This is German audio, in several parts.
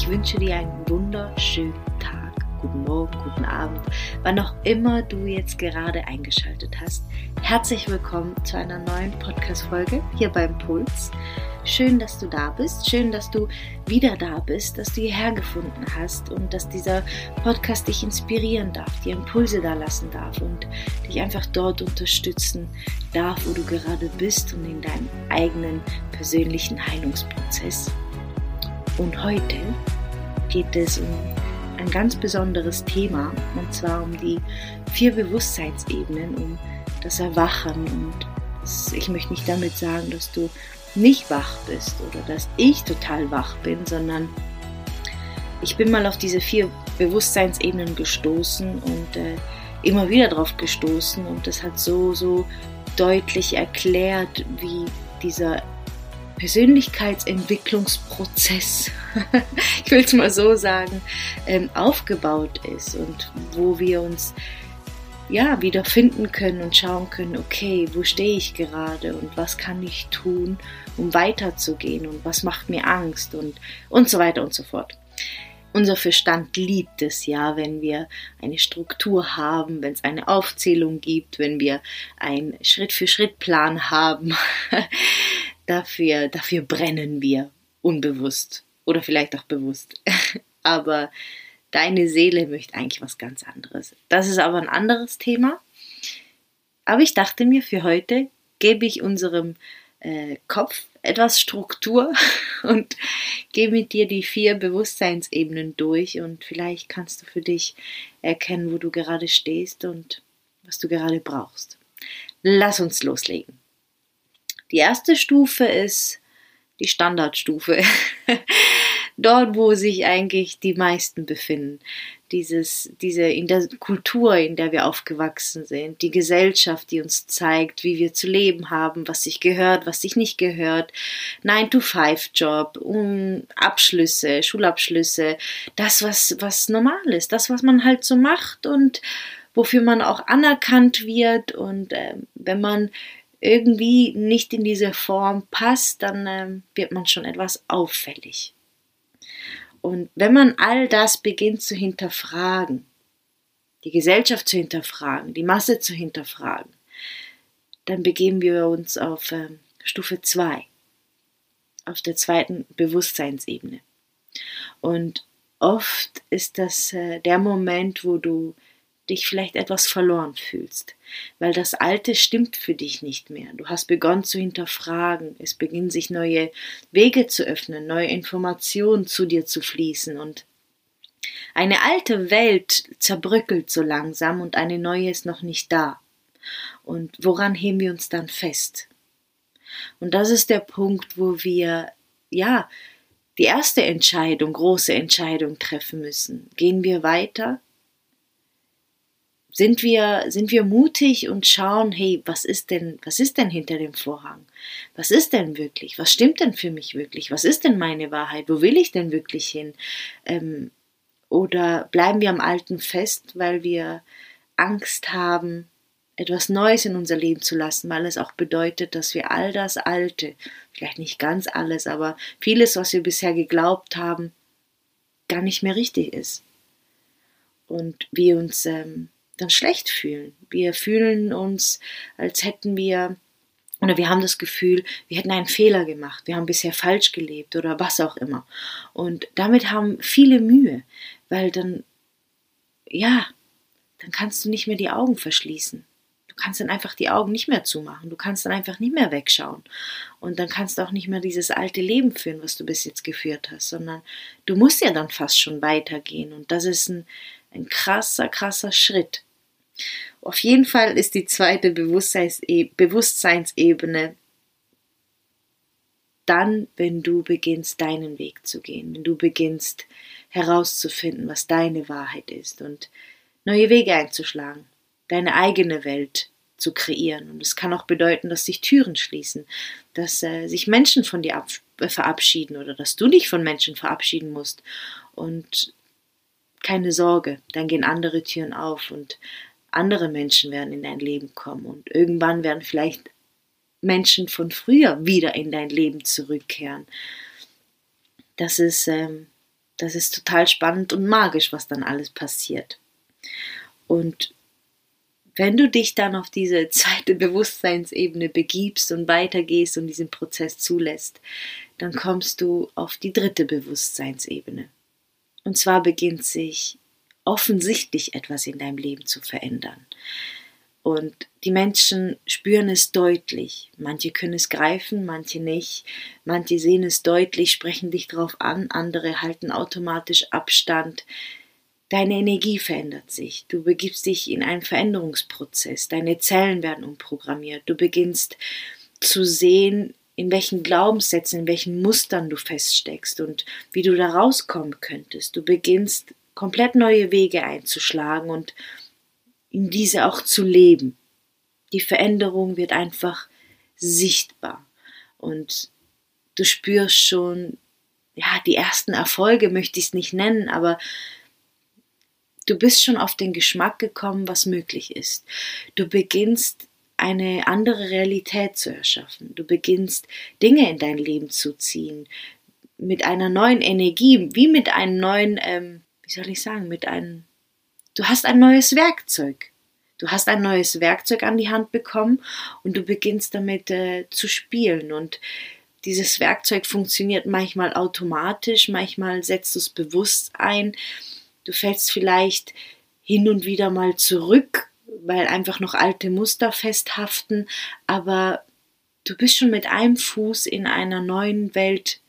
Ich wünsche dir einen wunderschönen Tag, guten Morgen, guten Abend, wann auch immer du jetzt gerade eingeschaltet hast. Herzlich willkommen zu einer neuen Podcast-Folge hier beim Puls. Schön, dass du da bist. Schön, dass du wieder da bist, dass du hierher gefunden hast und dass dieser Podcast dich inspirieren darf, dir Impulse da lassen darf und dich einfach dort unterstützen darf, wo du gerade bist und in deinem eigenen persönlichen Heilungsprozess. Und heute geht es um ein ganz besonderes Thema und zwar um die vier Bewusstseinsebenen, um das Erwachen. Und ich möchte nicht damit sagen, dass du nicht wach bist oder dass ich total wach bin, sondern ich bin mal auf diese vier Bewusstseinsebenen gestoßen und äh, immer wieder drauf gestoßen. Und das hat so, so deutlich erklärt, wie dieser Persönlichkeitsentwicklungsprozess, ich will es mal so sagen, ähm, aufgebaut ist und wo wir uns ja, wieder finden können und schauen können, okay, wo stehe ich gerade und was kann ich tun, um weiterzugehen und was macht mir Angst und, und so weiter und so fort. Unser Verstand liebt es ja, wenn wir eine Struktur haben, wenn es eine Aufzählung gibt, wenn wir einen Schritt-für-Schritt-Plan haben. dafür, dafür brennen wir unbewusst oder vielleicht auch bewusst. Aber Deine Seele möchte eigentlich was ganz anderes. Das ist aber ein anderes Thema. Aber ich dachte mir, für heute gebe ich unserem äh, Kopf etwas Struktur und gehe mit dir die vier Bewusstseinsebenen durch und vielleicht kannst du für dich erkennen, wo du gerade stehst und was du gerade brauchst. Lass uns loslegen. Die erste Stufe ist die Standardstufe. dort, wo sich eigentlich die meisten befinden. Dieses, diese, in der Kultur, in der wir aufgewachsen sind, die Gesellschaft, die uns zeigt, wie wir zu leben haben, was sich gehört, was sich nicht gehört, 9-to-5-Job, um Abschlüsse, Schulabschlüsse, das, was, was normal ist, das, was man halt so macht und wofür man auch anerkannt wird und äh, wenn man irgendwie nicht in diese Form passt, dann äh, wird man schon etwas auffällig. Und wenn man all das beginnt zu hinterfragen, die Gesellschaft zu hinterfragen, die Masse zu hinterfragen, dann begeben wir uns auf äh, Stufe 2, auf der zweiten Bewusstseinsebene. Und oft ist das äh, der Moment, wo du dich vielleicht etwas verloren fühlst, weil das Alte stimmt für dich nicht mehr. Du hast begonnen zu hinterfragen, es beginnen sich neue Wege zu öffnen, neue Informationen zu dir zu fließen und eine alte Welt zerbröckelt so langsam und eine neue ist noch nicht da. Und woran heben wir uns dann fest? Und das ist der Punkt, wo wir, ja, die erste Entscheidung, große Entscheidung treffen müssen. Gehen wir weiter sind wir, sind wir mutig und schauen, hey, was ist denn, was ist denn hinter dem Vorhang? Was ist denn wirklich? Was stimmt denn für mich wirklich? Was ist denn meine Wahrheit? Wo will ich denn wirklich hin? Ähm, oder bleiben wir am Alten fest, weil wir Angst haben, etwas Neues in unser Leben zu lassen, weil es auch bedeutet, dass wir all das Alte, vielleicht nicht ganz alles, aber vieles, was wir bisher geglaubt haben, gar nicht mehr richtig ist. Und wir uns ähm, dann schlecht fühlen. Wir fühlen uns, als hätten wir oder wir haben das Gefühl, wir hätten einen Fehler gemacht, wir haben bisher falsch gelebt oder was auch immer. Und damit haben viele Mühe, weil dann, ja, dann kannst du nicht mehr die Augen verschließen. Du kannst dann einfach die Augen nicht mehr zumachen. Du kannst dann einfach nicht mehr wegschauen. Und dann kannst du auch nicht mehr dieses alte Leben führen, was du bis jetzt geführt hast, sondern du musst ja dann fast schon weitergehen. Und das ist ein, ein krasser, krasser Schritt. Auf jeden Fall ist die zweite Bewusstseinsebene dann, wenn du beginnst, deinen Weg zu gehen, wenn du beginnst herauszufinden, was deine Wahrheit ist und neue Wege einzuschlagen, deine eigene Welt zu kreieren. Und es kann auch bedeuten, dass sich Türen schließen, dass äh, sich Menschen von dir verabschieden oder dass du dich von Menschen verabschieden musst. Und keine Sorge, dann gehen andere Türen auf und andere Menschen werden in dein Leben kommen und irgendwann werden vielleicht Menschen von früher wieder in dein Leben zurückkehren. Das ist ähm, Das ist total spannend und magisch, was dann alles passiert. Und wenn du dich dann auf diese zweite Bewusstseinsebene begibst und weitergehst und diesen Prozess zulässt, dann kommst du auf die dritte Bewusstseinsebene. Und zwar beginnt sich offensichtlich etwas in deinem Leben zu verändern. Und die Menschen spüren es deutlich. Manche können es greifen, manche nicht. Manche sehen es deutlich, sprechen dich darauf an, andere halten automatisch Abstand. Deine Energie verändert sich. Du begibst dich in einen Veränderungsprozess. Deine Zellen werden umprogrammiert. Du beginnst zu sehen, in welchen Glaubenssätzen, in welchen Mustern du feststeckst und wie du da rauskommen könntest. Du beginnst komplett neue Wege einzuschlagen und in diese auch zu leben. Die Veränderung wird einfach sichtbar und du spürst schon, ja, die ersten Erfolge möchte ich es nicht nennen, aber du bist schon auf den Geschmack gekommen, was möglich ist. Du beginnst eine andere Realität zu erschaffen. Du beginnst Dinge in dein Leben zu ziehen mit einer neuen Energie, wie mit einem neuen, ähm, wie soll ich sagen, mit einem, du hast ein neues Werkzeug. Du hast ein neues Werkzeug an die Hand bekommen und du beginnst damit äh, zu spielen und dieses Werkzeug funktioniert manchmal automatisch, manchmal setzt du es bewusst ein. Du fällst vielleicht hin und wieder mal zurück weil einfach noch alte Muster festhaften, aber du bist schon mit einem Fuß in einer neuen Welt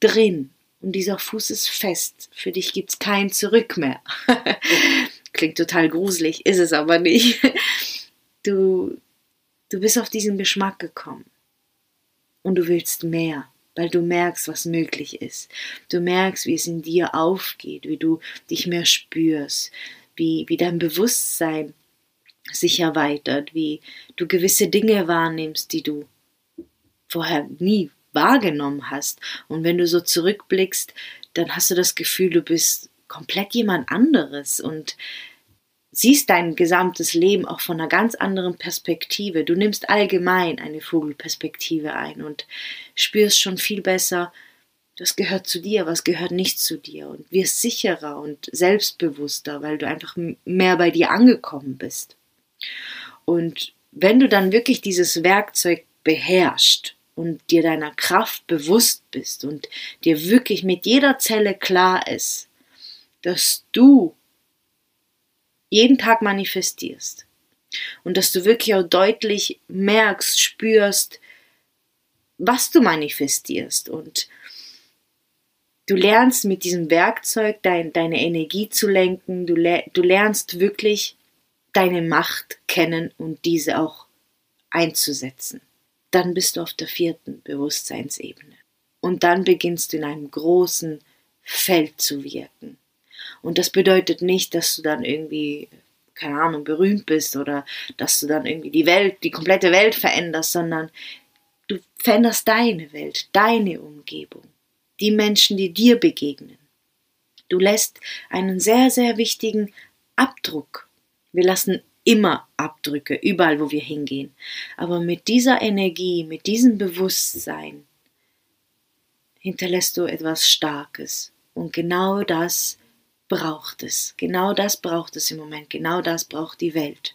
drin und dieser Fuß ist fest. Für dich gibt es kein Zurück mehr. Klingt total gruselig, ist es aber nicht. Du, du bist auf diesen Geschmack gekommen und du willst mehr, weil du merkst, was möglich ist. Du merkst, wie es in dir aufgeht, wie du dich mehr spürst, wie, wie dein Bewusstsein sich erweitert, wie du gewisse Dinge wahrnimmst, die du vorher nie wahrgenommen hast. Und wenn du so zurückblickst, dann hast du das Gefühl, du bist komplett jemand anderes und siehst dein gesamtes Leben auch von einer ganz anderen Perspektive. Du nimmst allgemein eine Vogelperspektive ein und spürst schon viel besser, was gehört zu dir, was gehört nicht zu dir und wirst sicherer und selbstbewusster, weil du einfach mehr bei dir angekommen bist. Und wenn du dann wirklich dieses Werkzeug beherrschst und dir deiner Kraft bewusst bist und dir wirklich mit jeder Zelle klar ist, dass du jeden Tag manifestierst und dass du wirklich auch deutlich merkst, spürst, was du manifestierst und du lernst mit diesem Werkzeug dein, deine Energie zu lenken, du, du lernst wirklich deine Macht kennen und diese auch einzusetzen. Dann bist du auf der vierten Bewusstseinsebene. Und dann beginnst du in einem großen Feld zu wirken. Und das bedeutet nicht, dass du dann irgendwie, keine Ahnung, berühmt bist oder dass du dann irgendwie die Welt, die komplette Welt veränderst, sondern du veränderst deine Welt, deine Umgebung, die Menschen, die dir begegnen. Du lässt einen sehr, sehr wichtigen Abdruck wir lassen immer Abdrücke, überall, wo wir hingehen. Aber mit dieser Energie, mit diesem Bewusstsein hinterlässt du etwas Starkes. Und genau das braucht es. Genau das braucht es im Moment. Genau das braucht die Welt.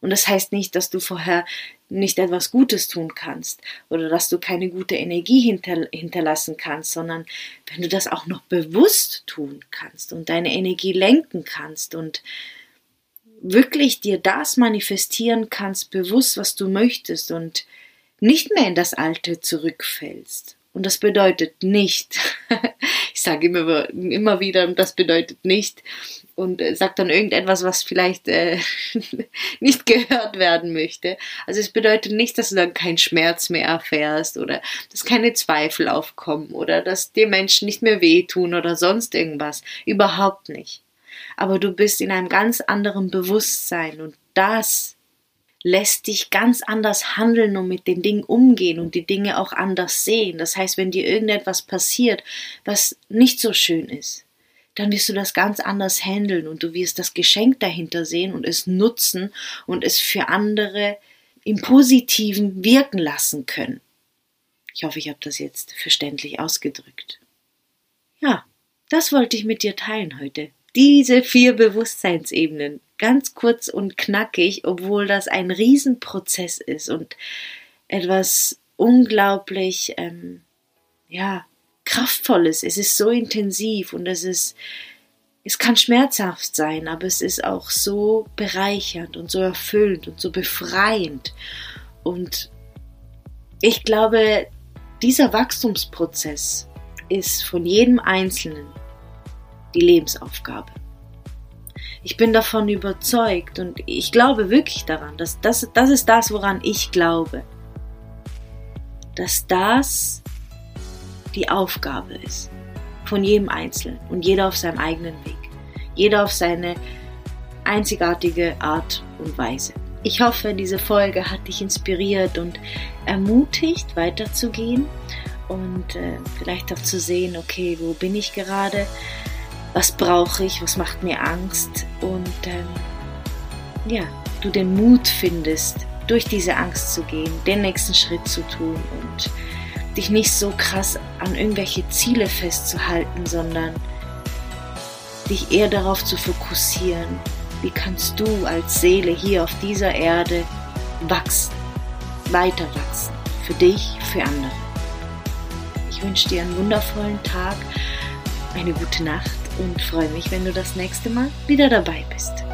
Und das heißt nicht, dass du vorher nicht etwas Gutes tun kannst oder dass du keine gute Energie hinter, hinterlassen kannst, sondern wenn du das auch noch bewusst tun kannst und deine Energie lenken kannst und wirklich dir das manifestieren kannst, bewusst, was du möchtest und nicht mehr in das Alte zurückfällst. Und das bedeutet nicht, ich sage immer, immer wieder, das bedeutet nicht, und äh, sagt dann irgendetwas, was vielleicht äh, nicht gehört werden möchte. Also es bedeutet nicht, dass du dann keinen Schmerz mehr erfährst oder dass keine Zweifel aufkommen oder dass dir Menschen nicht mehr wehtun oder sonst irgendwas. Überhaupt nicht aber du bist in einem ganz anderen Bewusstsein und das lässt dich ganz anders handeln und mit den Dingen umgehen und die Dinge auch anders sehen. Das heißt, wenn dir irgendetwas passiert, was nicht so schön ist, dann wirst du das ganz anders handeln und du wirst das Geschenk dahinter sehen und es nutzen und es für andere im Positiven wirken lassen können. Ich hoffe, ich habe das jetzt verständlich ausgedrückt. Ja, das wollte ich mit dir teilen heute. Diese vier Bewusstseinsebenen, ganz kurz und knackig, obwohl das ein Riesenprozess ist und etwas unglaublich, ähm, ja, kraftvolles. Es ist so intensiv und es ist, es kann schmerzhaft sein, aber es ist auch so bereichernd und so erfüllend und so befreiend. Und ich glaube, dieser Wachstumsprozess ist von jedem Einzelnen die Lebensaufgabe. Ich bin davon überzeugt und ich glaube wirklich daran, dass das, das ist das, woran ich glaube, dass das die Aufgabe ist von jedem Einzelnen und jeder auf seinem eigenen Weg, jeder auf seine einzigartige Art und Weise. Ich hoffe, diese Folge hat dich inspiriert und ermutigt, weiterzugehen und äh, vielleicht auch zu sehen, okay, wo bin ich gerade, was brauche ich, was macht mir Angst und ähm, ja, du den Mut findest, durch diese Angst zu gehen, den nächsten Schritt zu tun und dich nicht so krass an irgendwelche Ziele festzuhalten, sondern dich eher darauf zu fokussieren, wie kannst du als Seele hier auf dieser Erde wachsen, weiter wachsen, für dich, für andere. Ich wünsche dir einen wundervollen Tag, eine gute Nacht und freue mich, wenn du das nächste Mal wieder dabei bist.